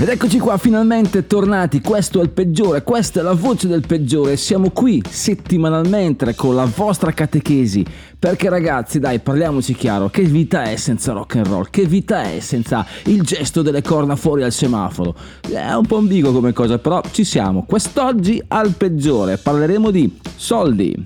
Ed eccoci qua, finalmente tornati. Questo è il peggiore, questa è la voce del peggiore. Siamo qui settimanalmente con la vostra catechesi. Perché ragazzi, dai, parliamoci chiaro, che vita è senza rock and roll? Che vita è senza il gesto delle corna fuori al semaforo? È un po' ambiguo come cosa, però ci siamo. Quest'oggi al peggiore parleremo di soldi,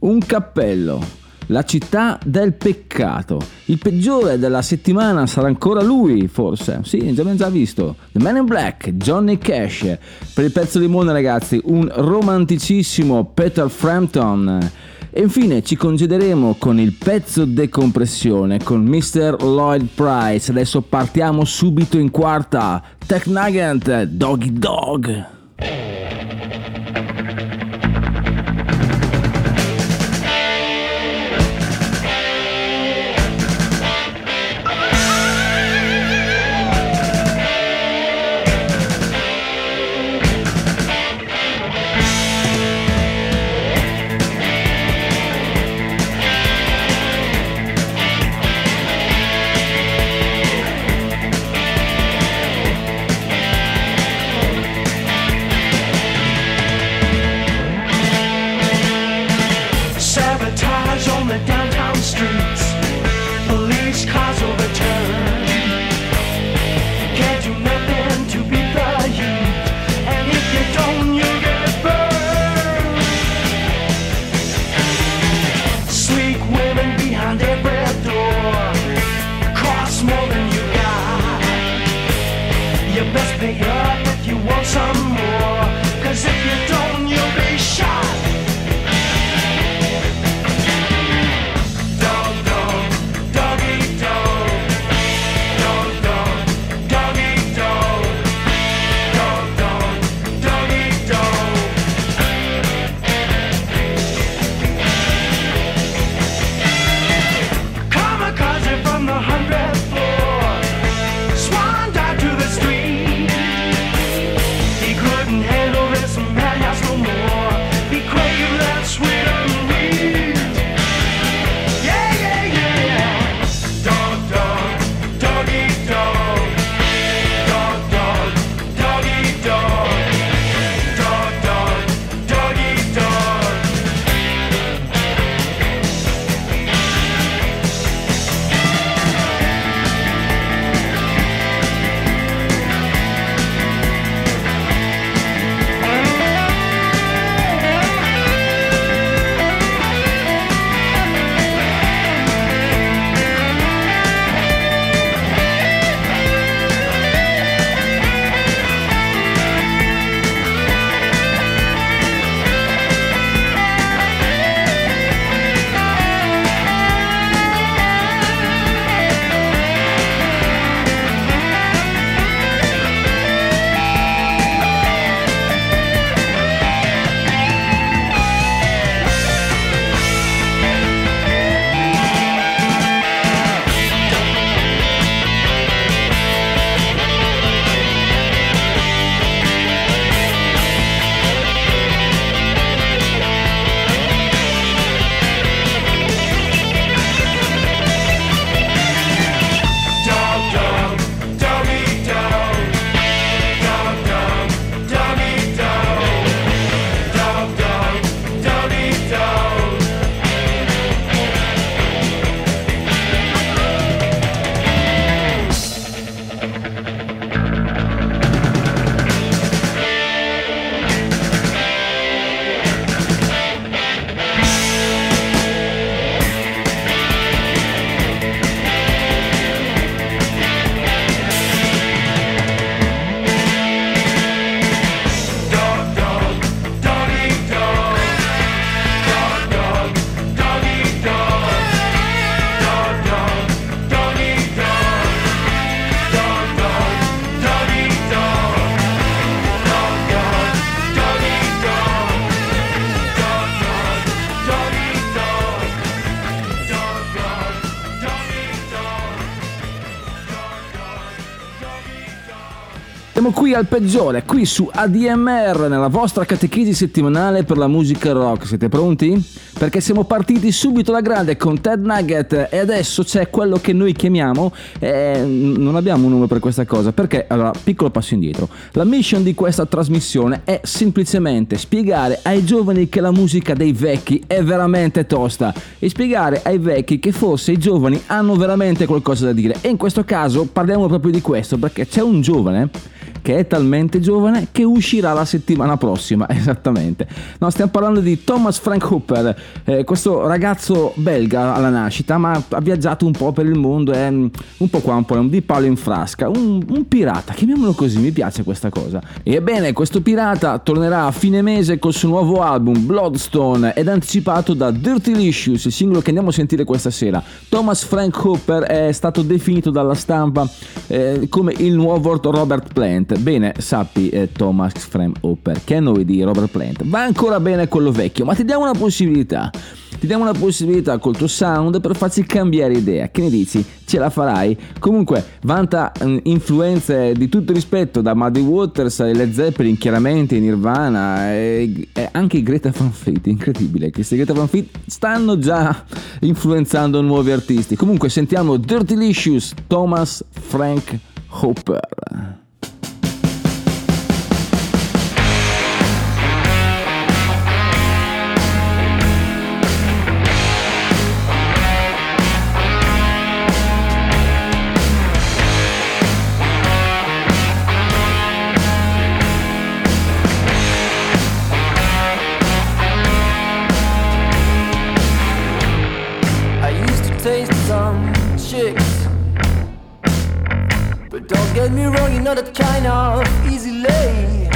un cappello, la città del peccato. Il peggiore della settimana sarà ancora lui, forse. Sì, già abbiamo già visto. The Man in Black, Johnny Cash. Per il pezzo di limone, ragazzi, un romanticissimo Peter Frampton. E infine ci congederemo con il pezzo decompressione con Mr. Lloyd Price. Adesso partiamo subito in quarta. Tech Nugget, Doggy Dog. Siamo qui al peggiore, qui su ADMR, nella vostra catechesi settimanale per la musica rock. Siete pronti? Perché siamo partiti subito alla grande con Ted Nugget e adesso c'è quello che noi chiamiamo, eh, non abbiamo un nome per questa cosa, perché, allora, piccolo passo indietro. La mission di questa trasmissione è semplicemente spiegare ai giovani che la musica dei vecchi è veramente tosta e spiegare ai vecchi che forse i giovani hanno veramente qualcosa da dire. E in questo caso parliamo proprio di questo, perché c'è un giovane che è talmente giovane che uscirà la settimana prossima, esattamente. No, stiamo parlando di Thomas Frank Hooper, eh, questo ragazzo belga alla nascita, ma ha viaggiato un po' per il mondo, è mm, un po' qua, un po' di palo in frasca, un, un pirata, chiamiamolo così, mi piace questa cosa. Ebbene, questo pirata tornerà a fine mese col suo nuovo album Bloodstone ed anticipato da Dirty Licious, il singolo che andiamo a sentire questa sera. Thomas Frank Hooper è stato definito dalla stampa eh, come il nuovo Robert Plant. Bene, sappi eh, Thomas Frank Hooper che a noi di Robert Plant va ancora bene quello vecchio, ma ti diamo una possibilità. Ti diamo una possibilità col tuo sound per farci cambiare idea. Che ne dici? Ce la farai? Comunque, vanta mm, influenze di tutto rispetto da Muddy Waters e Led Zeppelin, chiaramente Nirvana e, e anche Greta Van Fleet. Incredibile, questi Greta Van Fleet stanno già influenzando nuovi artisti. Comunque, sentiamo Dirty Licious, Thomas Frank Hooper. Get me wrong, you're not a kind of easy lay.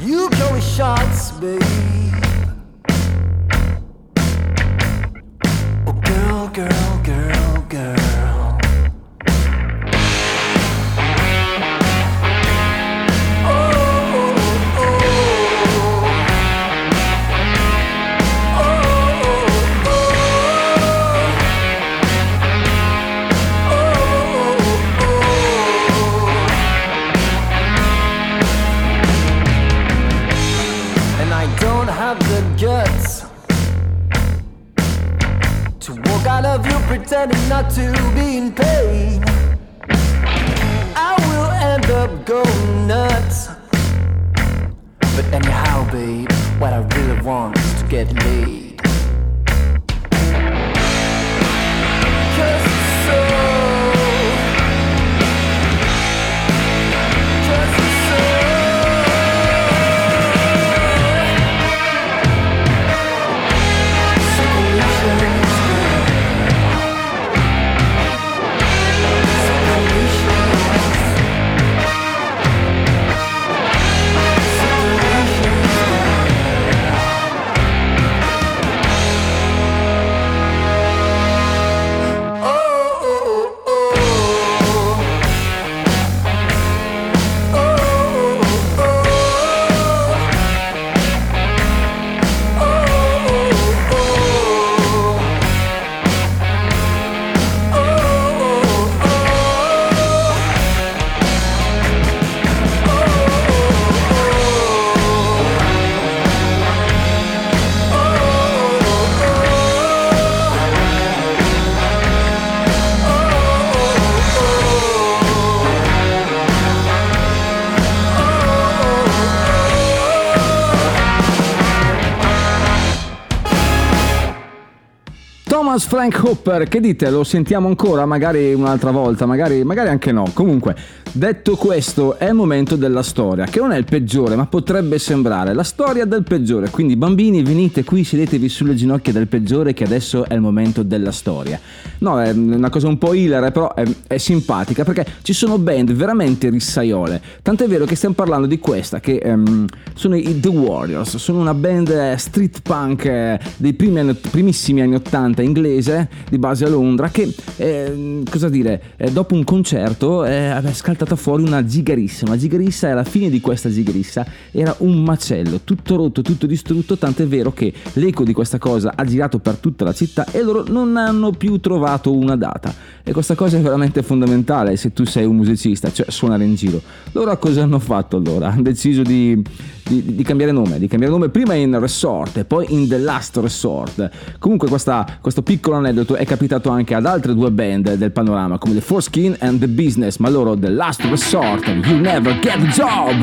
You call me shots, babe. Oh, girl, girl, girl. Pretending not to be in pain. Frank Hooper, che dite? Lo sentiamo ancora? Magari un'altra volta, magari, magari anche no. Comunque, detto questo, è il momento della storia, che non è il peggiore, ma potrebbe sembrare la storia del peggiore. Quindi, bambini, venite qui, sedetevi sulle ginocchia del peggiore, che adesso è il momento della storia. No, è una cosa un po' hilare, però è, è simpatica, perché ci sono band veramente rissaiole. Tant'è vero che stiamo parlando di questa, che ehm, sono i The Warriors, sono una band eh, street punk eh, dei primi primissimi anni 80 inglesi inglese di base a Londra che, eh, cosa dire, eh, dopo un concerto eh, aveva scaltata fuori una zigarissa, una zigarissa e alla fine di questa zigarissa era un macello, tutto rotto, tutto distrutto, tant'è vero che l'eco di questa cosa ha girato per tutta la città e loro non hanno più trovato una data. E questa cosa è veramente fondamentale se tu sei un musicista, cioè suonare in giro. Loro cosa hanno fatto allora? Hanno deciso di, di- di cambiare nome, di cambiare nome prima in Resort e poi in The Last Resort. Comunque questa- questo piccolo aneddoto è capitato anche ad altre due band del panorama come The Foreskin and The Business, ma loro The Last To resort, and You Never Get a Job!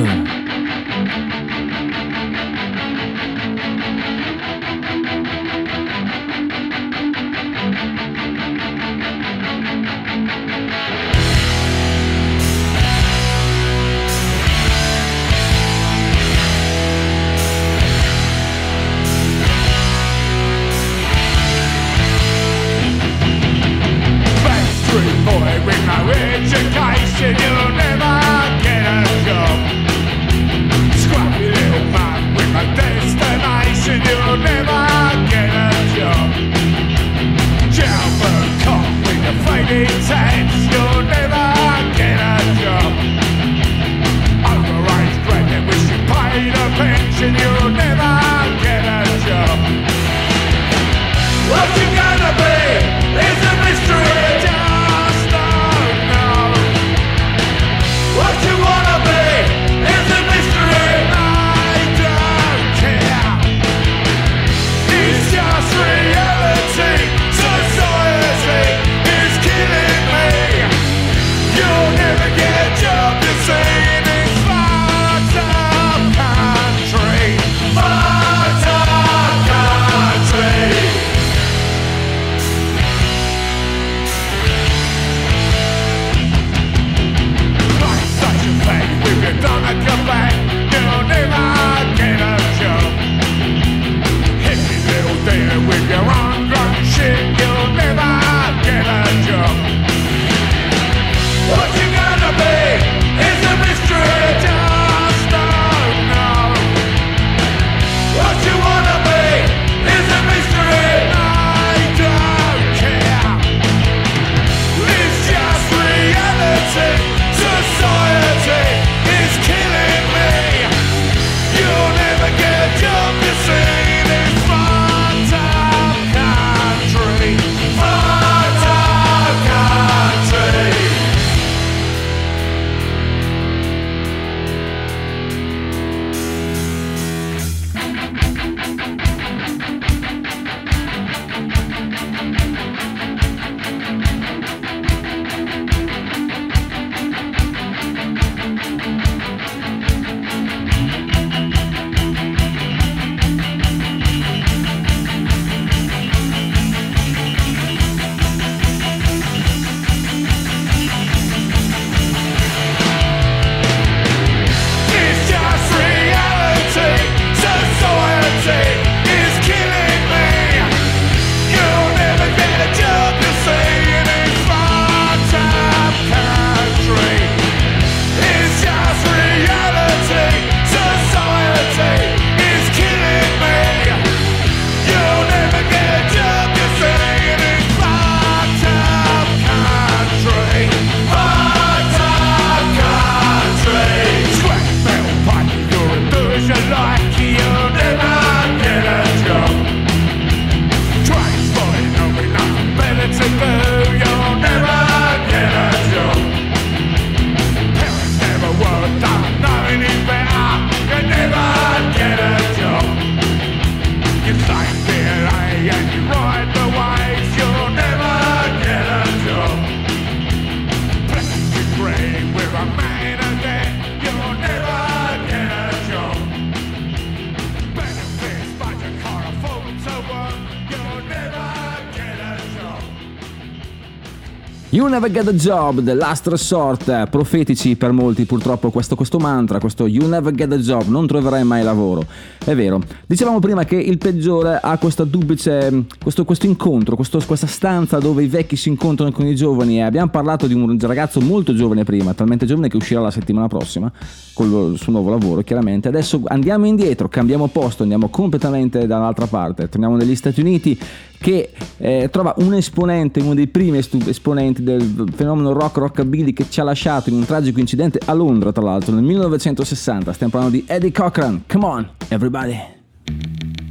Never Get a Job, The Last Resort, profetici per molti purtroppo questo, questo mantra, questo You Never Get a Job, non troverai mai lavoro. È vero, dicevamo prima che il peggiore ha duplice, questo, questo incontro, questo- questa stanza dove i vecchi si incontrano con i giovani e abbiamo parlato di un ragazzo molto giovane prima, talmente giovane che uscirà la settimana prossima con il suo nuovo lavoro chiaramente. Adesso andiamo indietro, cambiamo posto, andiamo completamente dall'altra parte, torniamo negli Stati Uniti che eh, trova un esponente, uno dei primi esponenti del fenomeno rock rockabilly che ci ha lasciato in un tragico incidente a Londra, tra l'altro, nel 1960. Stiamo parlando di Eddie Cochran. Come on, everybody!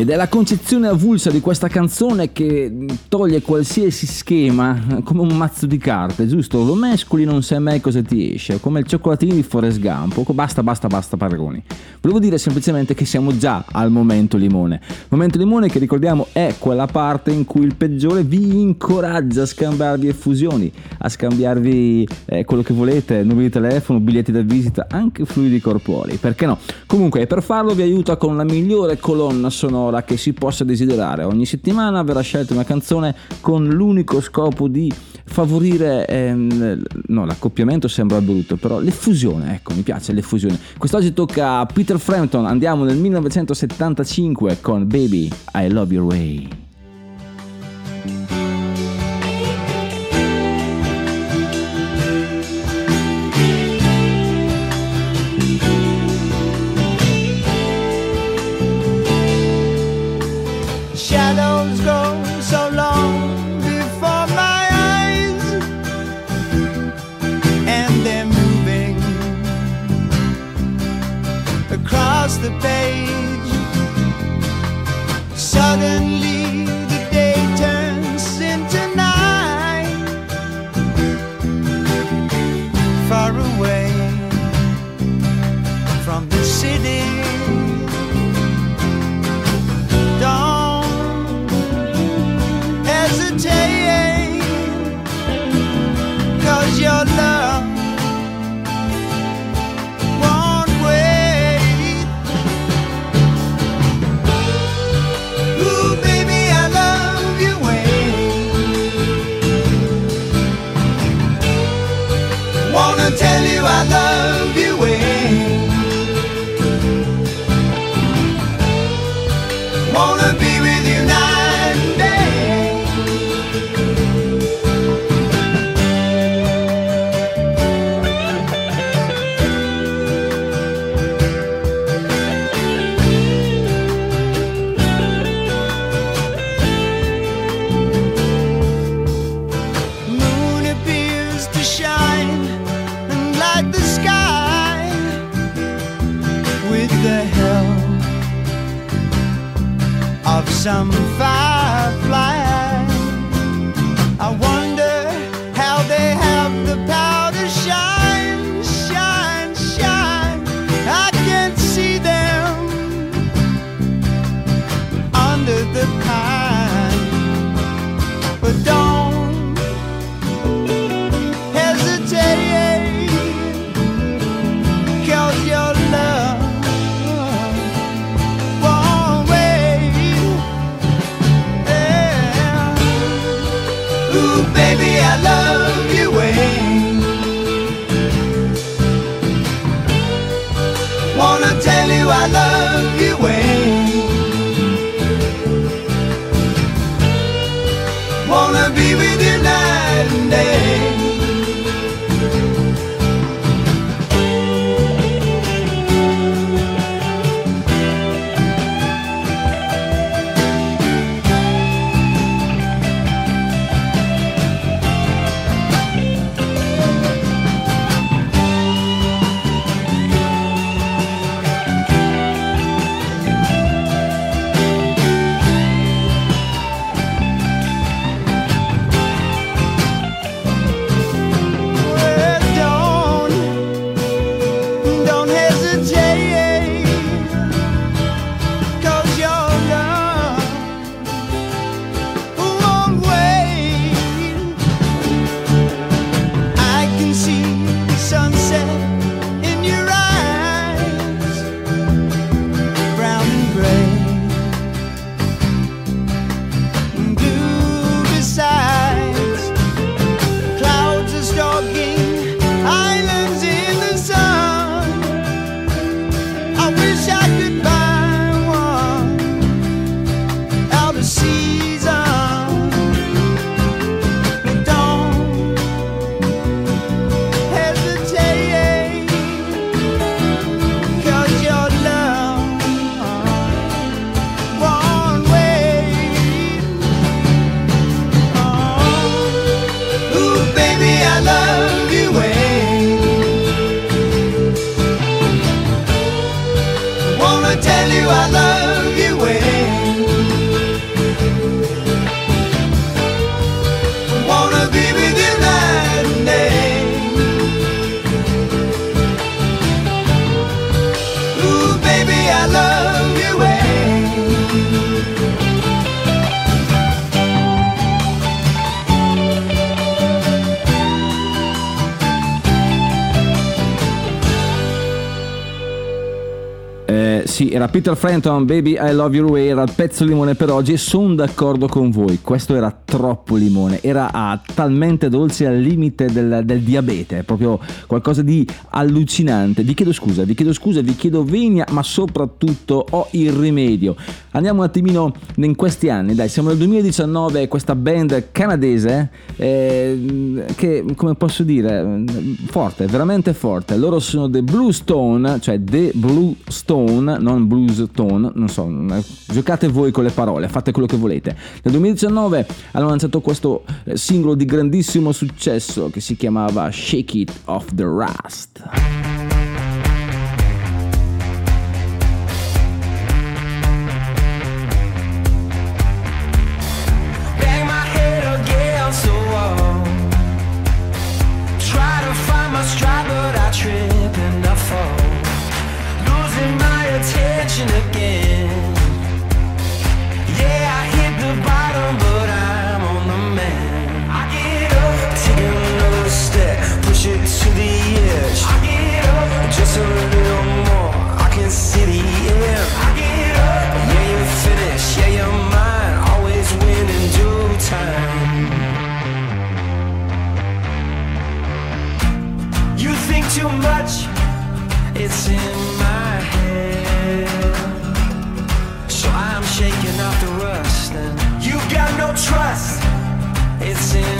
Ed è la concezione avulsa di questa canzone che toglie qualsiasi schema come un mazzo di carte, giusto? Lo mescoli non sai mai cosa ti esce, come il cioccolatino di Forrest Gump. Basta, basta, basta paragoni. Volevo dire semplicemente che siamo già al momento limone. Momento limone che ricordiamo è quella parte in cui il peggiore vi incoraggia a scambiarvi effusioni, a scambiarvi eh, quello che volete, numeri di telefono, biglietti da visita, anche fluidi corporei, perché no? Comunque per farlo vi aiuta con la migliore colonna sonora che si possa desiderare. Ogni settimana verrà scelta una canzone con l'unico scopo di favorire ehm, no l'accoppiamento sembra brutto però l'effusione ecco mi piace l'effusione quest'oggi tocca a Peter Frampton andiamo nel 1975 con Baby I Love Your Way the page. Suddenly, you I love Era Peter Frampton, Baby I Love Your Way, era il pezzo limone per oggi e sono d'accordo con voi. Questo era troppo limone, era ah, talmente dolce al limite del, del, diabete, proprio qualcosa di allucinante. Vi chiedo scusa, vi chiedo scusa, vi chiedo venia, ma soprattutto ho il rimedio. Andiamo un attimino in questi anni, dai, siamo nel 2019, questa band canadese eh, che, come posso dire, forte, veramente forte. Loro sono The Blue Stone, cioè The Blue Stone, non Blues Tone, non so, giocate voi con le parole, fate quello che volete. Nel 2019 hanno lanciato questo eh, singolo di grandissimo successo che si chiamava Shake It Off the Rust. dancing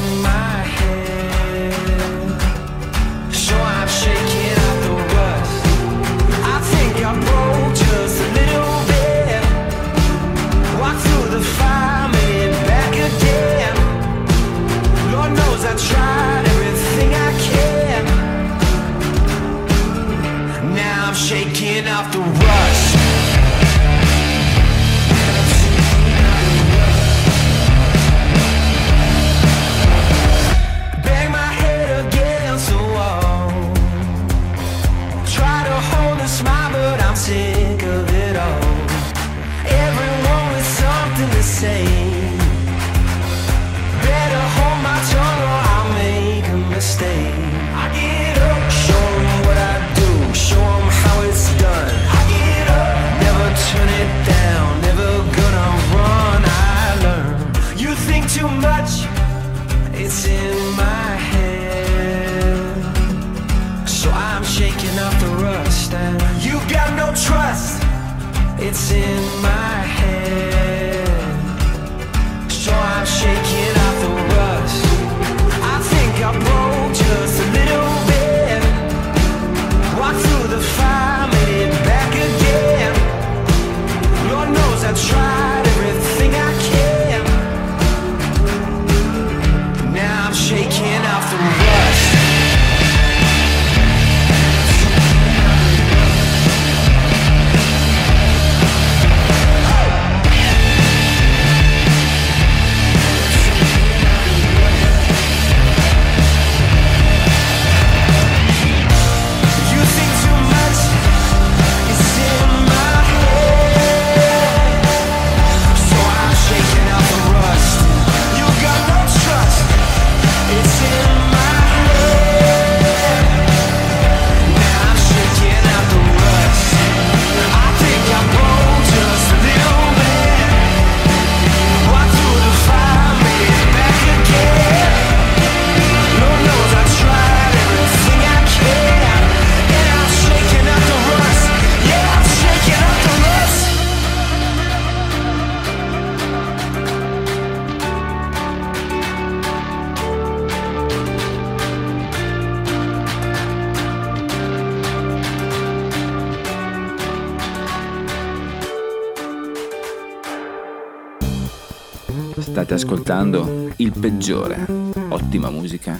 ascoltando il peggiore. Ottima musica,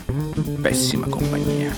pessima compagnia.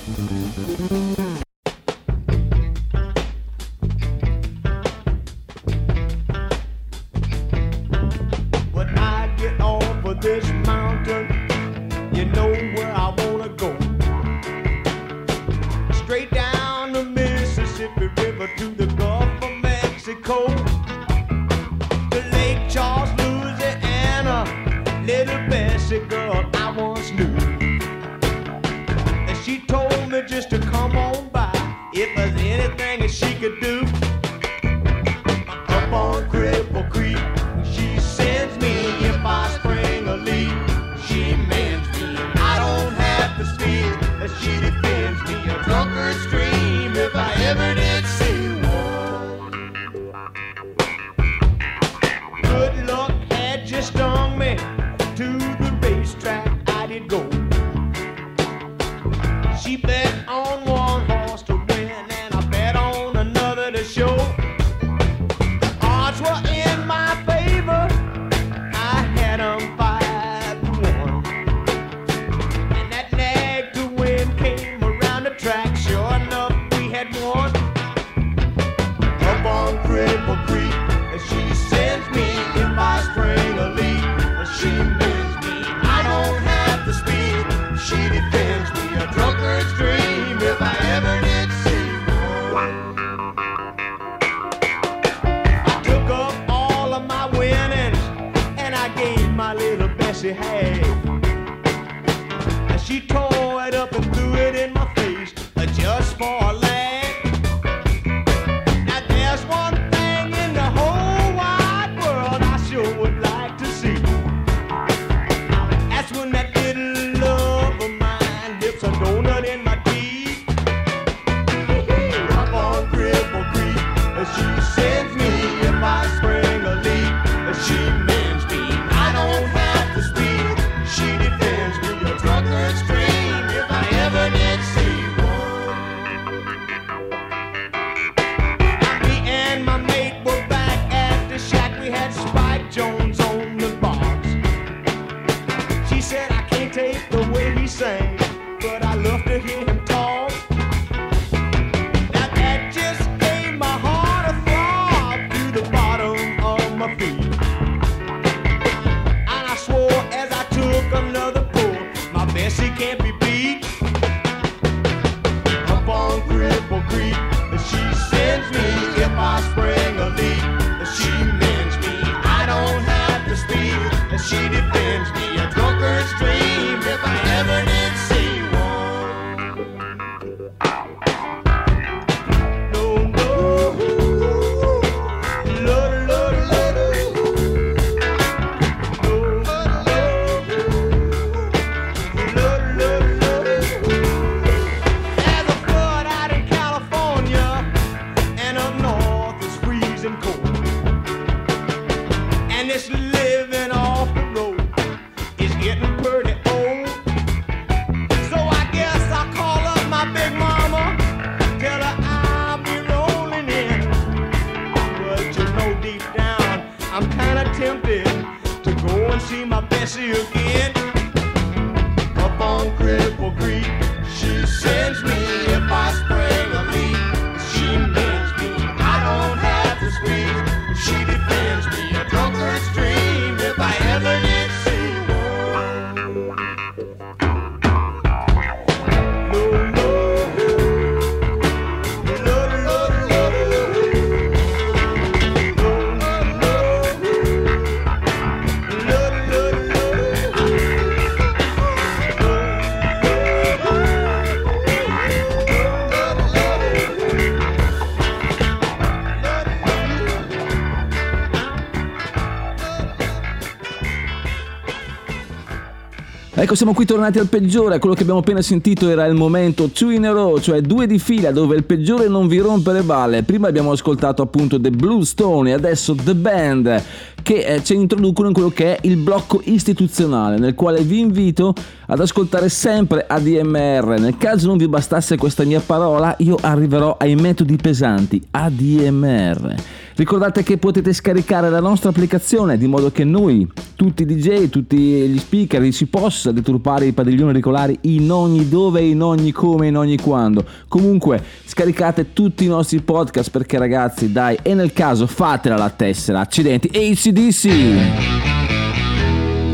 Ecco, siamo qui tornati al peggiore. Quello che abbiamo appena sentito era il momento two in a row, cioè due di fila dove il peggiore non vi rompe le balle. Prima abbiamo ascoltato appunto The Blue Stone e adesso The Band che eh, ci introducono in quello che è il blocco istituzionale, nel quale vi invito ad ascoltare sempre ADMR. Nel caso non vi bastasse questa mia parola, io arriverò ai metodi pesanti, ADMR. Ricordate che potete scaricare la nostra applicazione di modo che noi, tutti i DJ, tutti gli speaker, si possa deturpare i padiglioni regolari in ogni dove, in ogni come, in ogni quando. Comunque scaricate tutti i nostri podcast perché ragazzi dai, e nel caso fatela la tessera, accidenti, ACDC!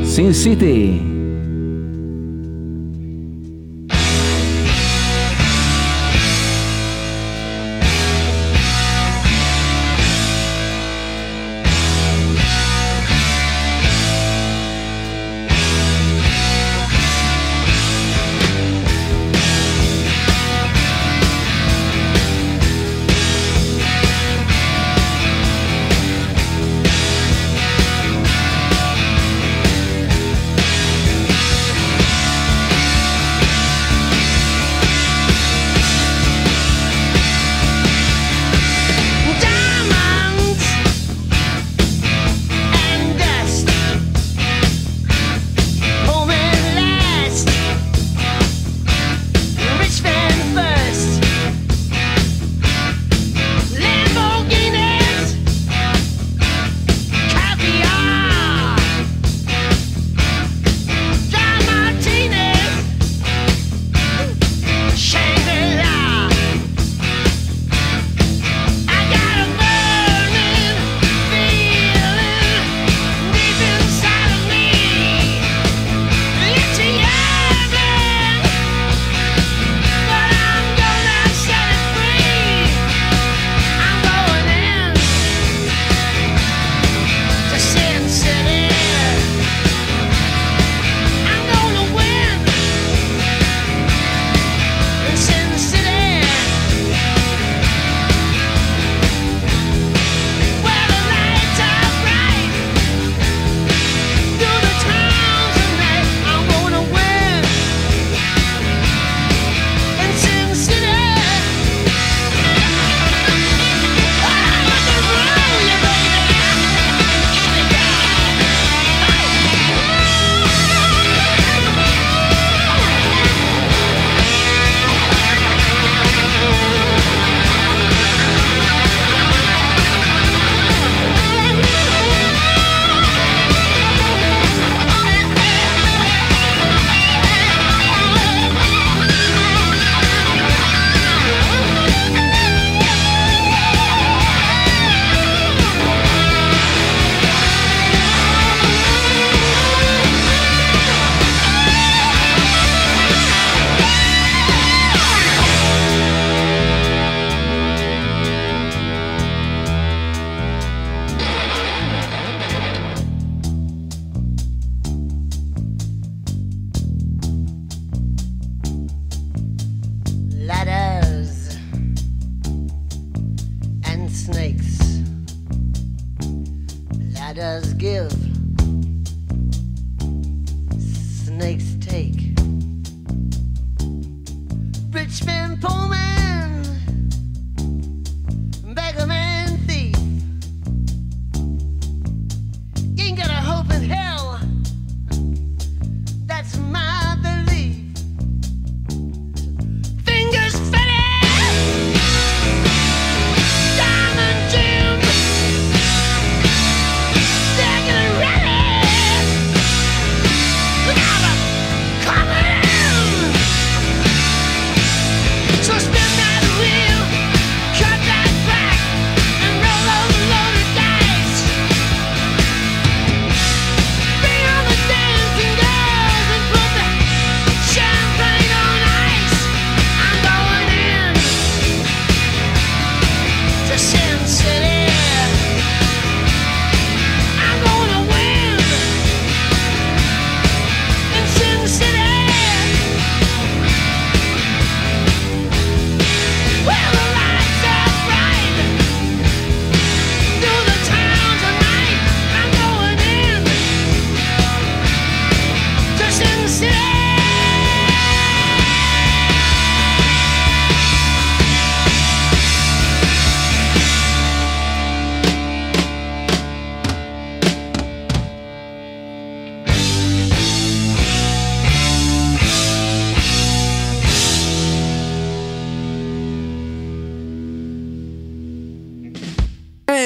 Sin City!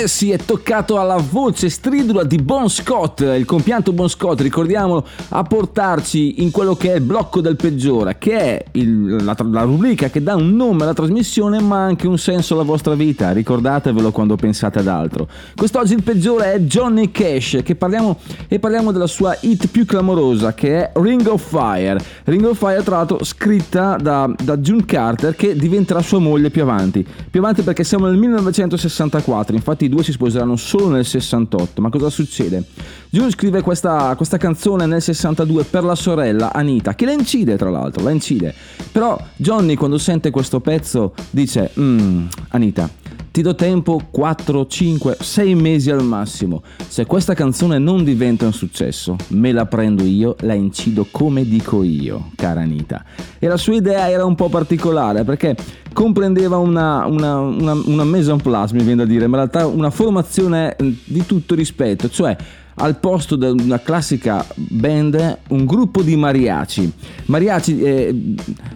Sì, è toccato alla voce stridula di Bon Scott, il compianto Bon Scott, ricordiamolo, a portarci in quello che è il blocco del peggiore, che è il- la, la rubrica che dà un nome alla trasmissione ma anche un senso alla vostra vita, ricordatevelo quando pensate ad altro. Quest'oggi il peggiore è Johnny Cash, che parliamo, e parliamo della sua hit più clamorosa, che è Ring of Fire. Ring of Fire tra l'altro scritta da, da June Carter, che diventerà sua moglie più avanti. Più avanti perché siamo nel 1964, infatti due si sposeranno solo nel 68. Ma cosa succede? June scrive questa, questa canzone nel 62 per la sorella Anita, che la incide tra l'altro, la incide. Però Johnny quando sente questo pezzo dice, "Mm, Anita, ti do tempo 4, 5, 6 mesi al massimo. Se questa canzone non diventa un successo, me la prendo io, la incido come dico io, cara Anita. E la sua idea era un po' particolare perché comprendeva una, una, una, una mise en place, mi viene da dire, ma in realtà una formazione eh, di tutto rispetto, cioè al posto di una classica band un gruppo di mariachi. Mariachi, eh,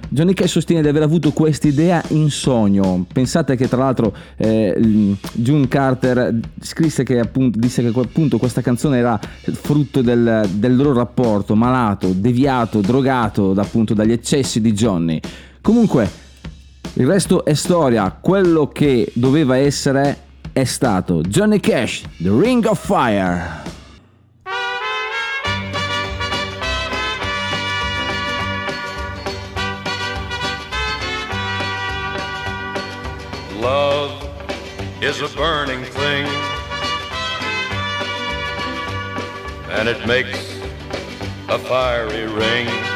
Johnny Cash sostiene di aver avuto questa idea in sogno. Pensate che tra l'altro eh, June Carter scrisse che appunto, disse che appunto questa canzone era frutto del, del loro rapporto malato, deviato, drogato appunto dagli eccessi di Johnny. Comunque, il resto è storia, quello che doveva essere è stato Johnny Cash, The Ring of Fire. Love is a burning thing, and it makes a fiery ring.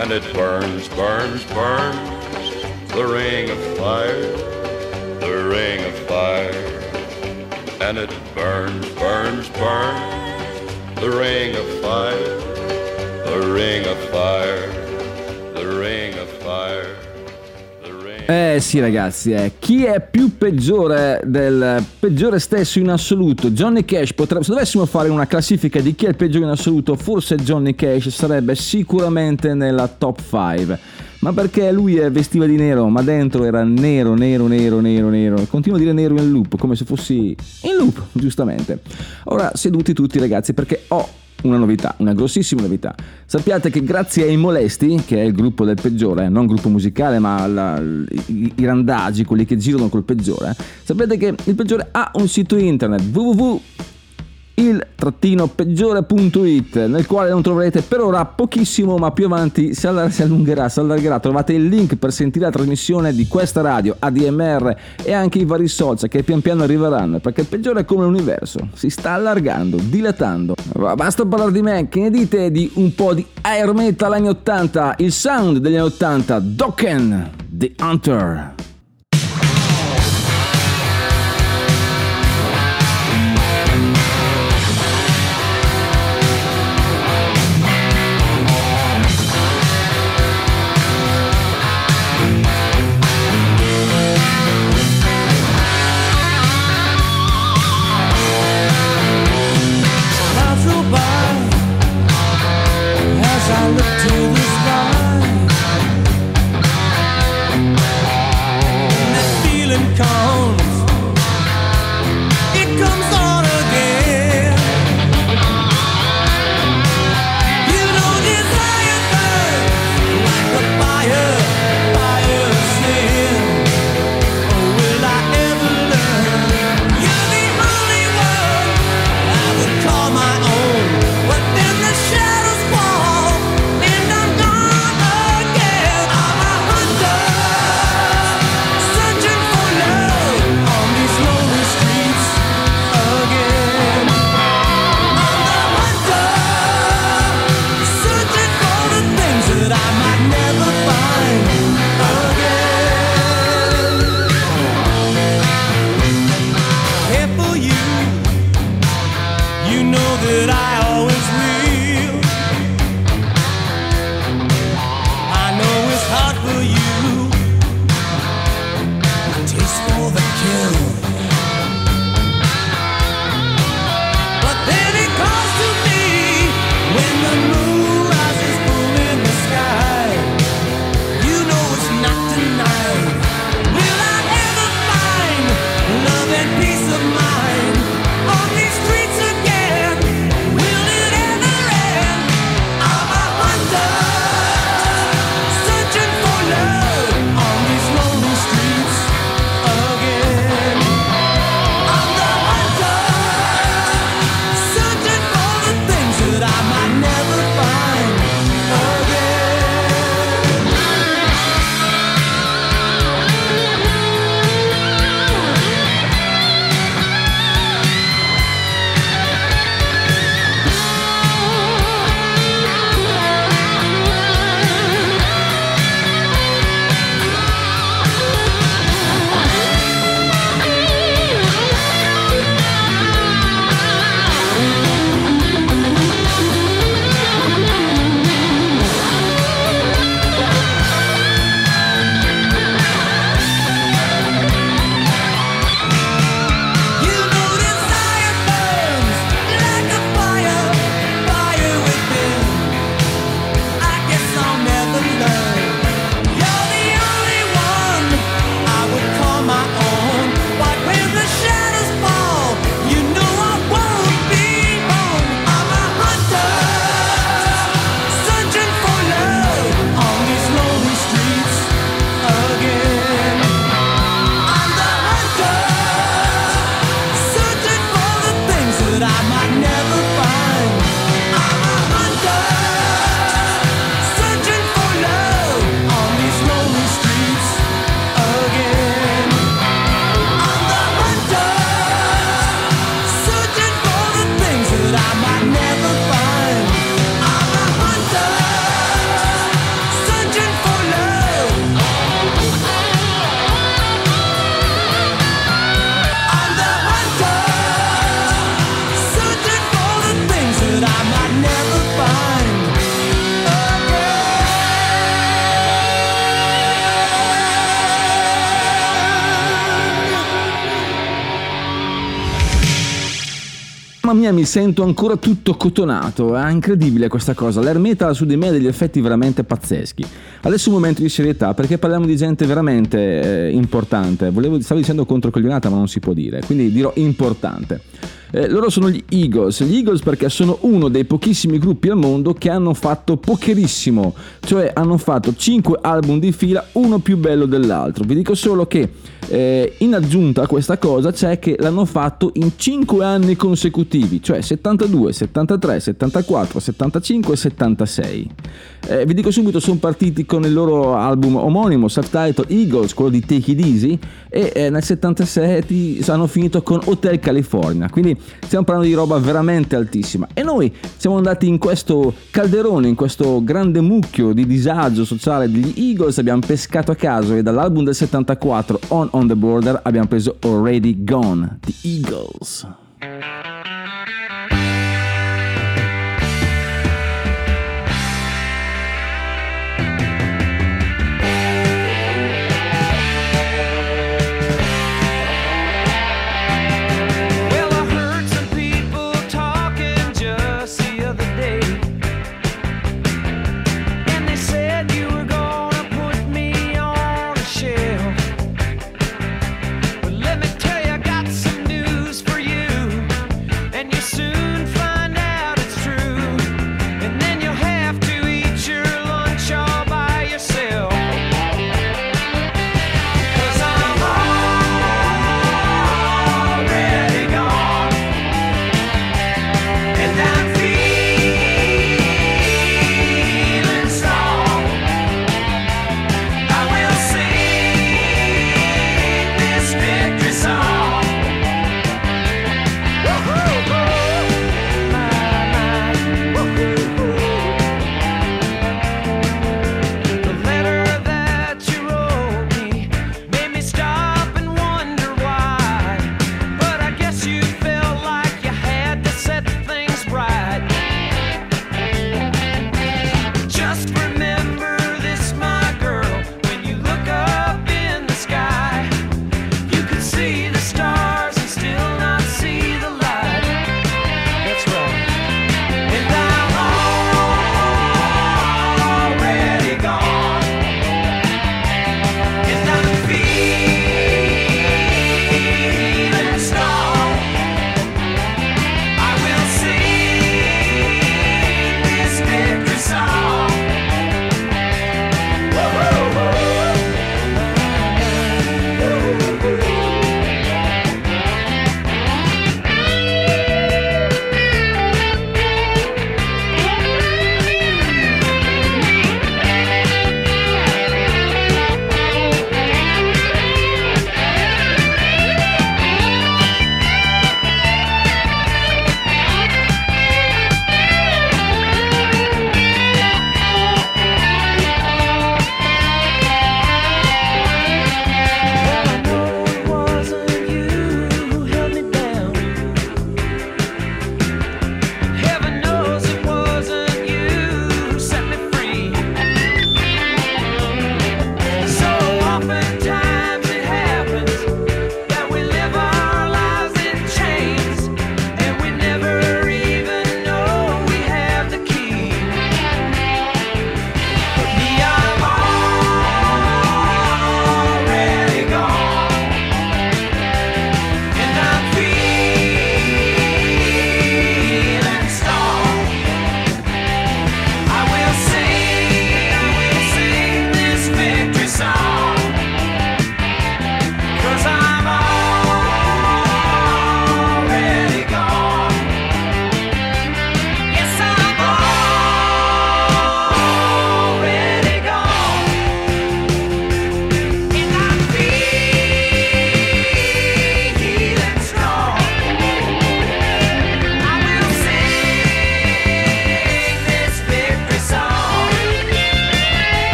And it burns, burns, burns, the ring of fire, the ring of fire. And it burns, burns, burns, the ring of fire, the ring of fire, Eh sì ragazzi, eh. chi è più peggiore del peggiore stesso in assoluto? Johnny Cash potrebbe, se dovessimo fare una classifica di chi è il peggiore in assoluto, forse Johnny Cash sarebbe sicuramente nella top 5. Ma perché lui vestiva di nero, ma dentro era nero, nero, nero, nero, nero. Continuo a dire nero in loop, come se fossi in loop, giustamente. Ora seduti tutti ragazzi, perché ho una novità, una grossissima novità. Sappiate che grazie ai Molesti, che è il gruppo del peggiore, non gruppo musicale, ma la- i, i randagi, quelli che girano col peggiore, sapete che il peggiore ha un sito internet www il-peggiore.it nel quale non troverete per ora pochissimo ma più avanti si, allungherà, si allargherà. Trovate il link per sentire la trasmissione di questa radio ADMR e anche i vari social che pian piano arriveranno perché il peggiore è come l'universo si sta allargando, dilatando. Basta parlare di me, che ne dite di un po' di air metal anni 80 il sound degli anni 80 Dokken The Hunter mi sento ancora tutto cotonato, è incredibile questa cosa. L'air metal su di me ha degli effetti veramente pazzeschi. Adesso un momento di serietà perché parliamo di gente veramente eh, importante. Volevo, stavo dicendo controcoglionata, ma non si può dire, quindi dirò importante. Eh, loro sono gli Eagles, gli Eagles perché sono uno dei pochissimi gruppi al mondo che hanno fatto pocherissimo, cioè hanno fatto 5 album di fila, uno più bello dell'altro. Vi dico solo che eh, in aggiunta a questa cosa c'è che l'hanno fatto in 5 anni consecutivi, cioè 72, 73, 74, 75 e 76. Eh, vi dico subito, sono partiti con il loro album omonimo, subtitle Eagles, quello di Take It Easy, e eh, nel 77 hanno finito con Hotel California, quindi stiamo parlando di roba veramente altissima. E noi siamo andati in questo calderone, in questo grande mucchio di disagio sociale degli Eagles, abbiamo pescato a caso e dall'album del 74 On On The Border abbiamo preso Already Gone, The Eagles.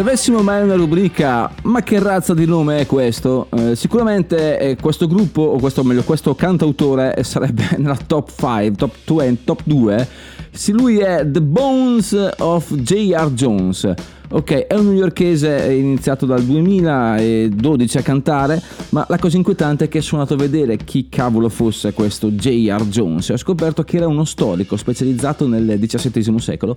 Se avessimo mai una rubrica, ma che razza di nome è questo? Eh, sicuramente eh, questo gruppo, o questo, meglio, questo cantautore eh, sarebbe nella top 5, top 2, top 2. Sì, lui è The Bones of J.R. Jones. Ok, è un newyorkese è iniziato dal 2012 a cantare, ma la cosa inquietante è che sono andato a vedere chi cavolo fosse questo J.R. Jones e ho scoperto che era uno storico specializzato nel XVII secolo,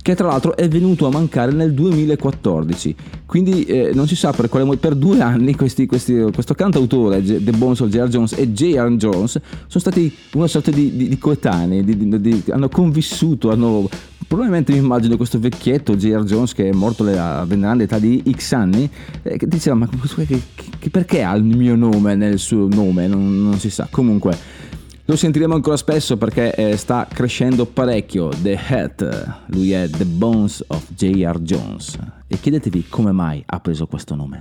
che tra l'altro è venuto a mancare nel 2014. Quindi eh, non si sa per quale motivo, per due anni questi, questi- questo cantautore, The Bones of J.R. Jones e J.R. Jones, sono stati una sorta di, di- di coetanei, di- hanno convissuto, hanno Probabilmente mi immagino questo vecchietto J.R. Jones che è morto a veneranda età di X anni eh, che diceva ma che- che- perché ha il mio nome nel suo nome? Non, non si sa. Comunque lo sentiremo ancora spesso perché eh, sta crescendo parecchio. The Hat, lui è The Bones of J.R. Jones. E chiedetevi come mai ha preso questo nome.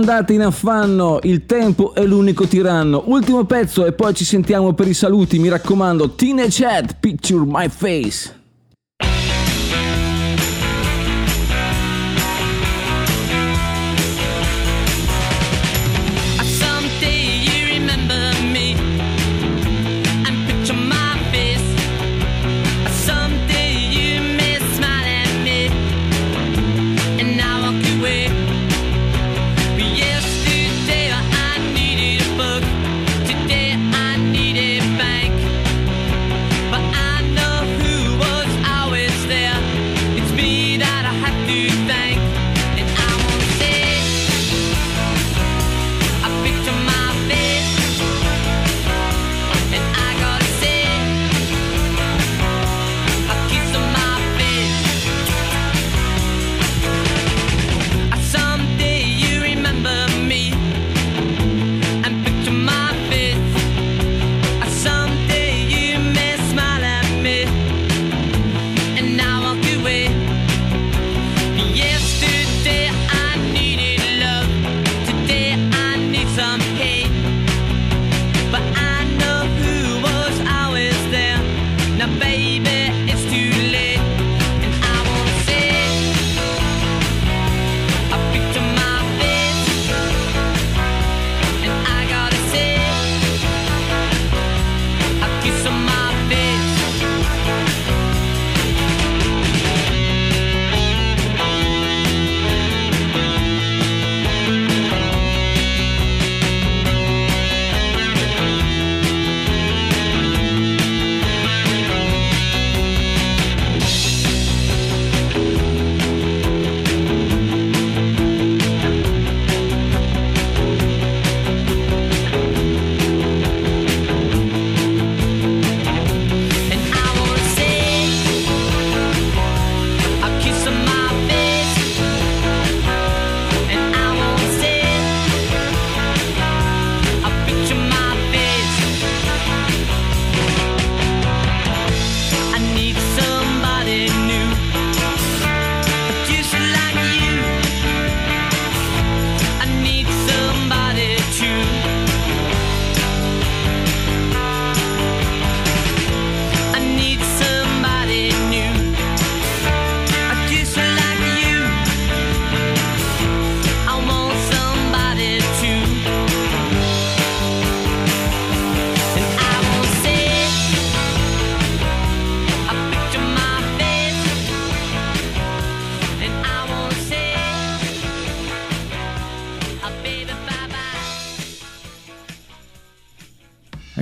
Andate in affanno, il tempo è l'unico tiranno. Ultimo pezzo e poi ci sentiamo per i saluti, mi raccomando. Teenage Head, Picture My Face.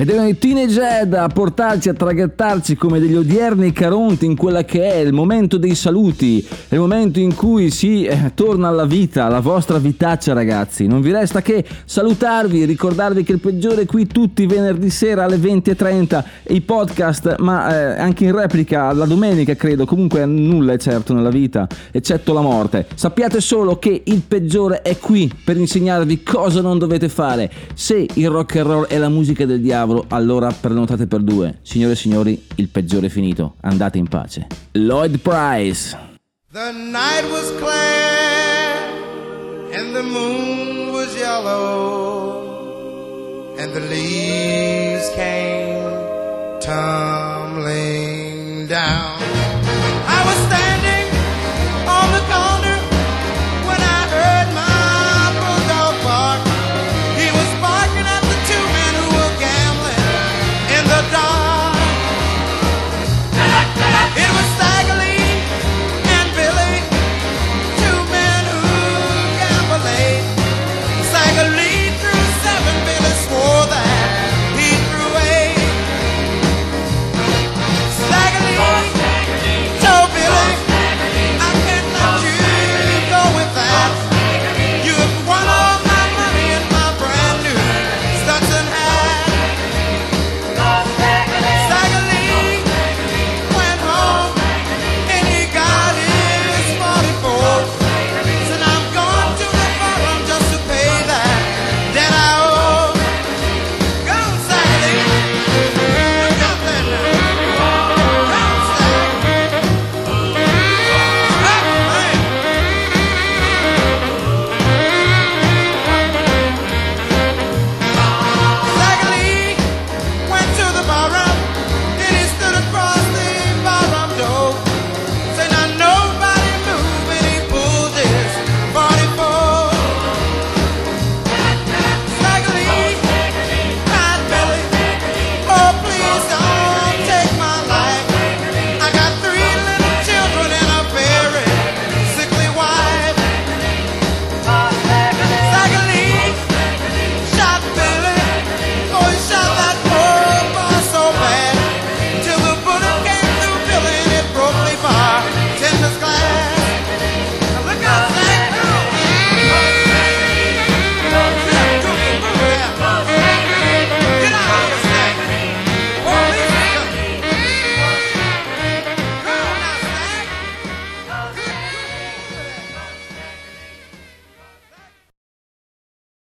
Ed erano i Teenage Head a portarci, a traghettarci come degli odierni caronti in quella che è il momento dei saluti, il momento in cui si eh, torna alla vita, alla vostra vitaccia ragazzi. Non vi resta che salutarvi, ricordarvi che il peggiore è qui tutti venerdì sera alle 20.30, i podcast, ma eh, anche in replica la domenica credo, comunque nulla è certo nella vita, eccetto la morte. Sappiate solo che il peggiore è qui per insegnarvi cosa non dovete fare. Se il rock and roll è la musica del diavolo, allora prenotate per due. Signore e signori, il peggiore è finito. Andate in pace. Lloyd Price. The night was clear and the moon was yellow and the leaves came tumbling down.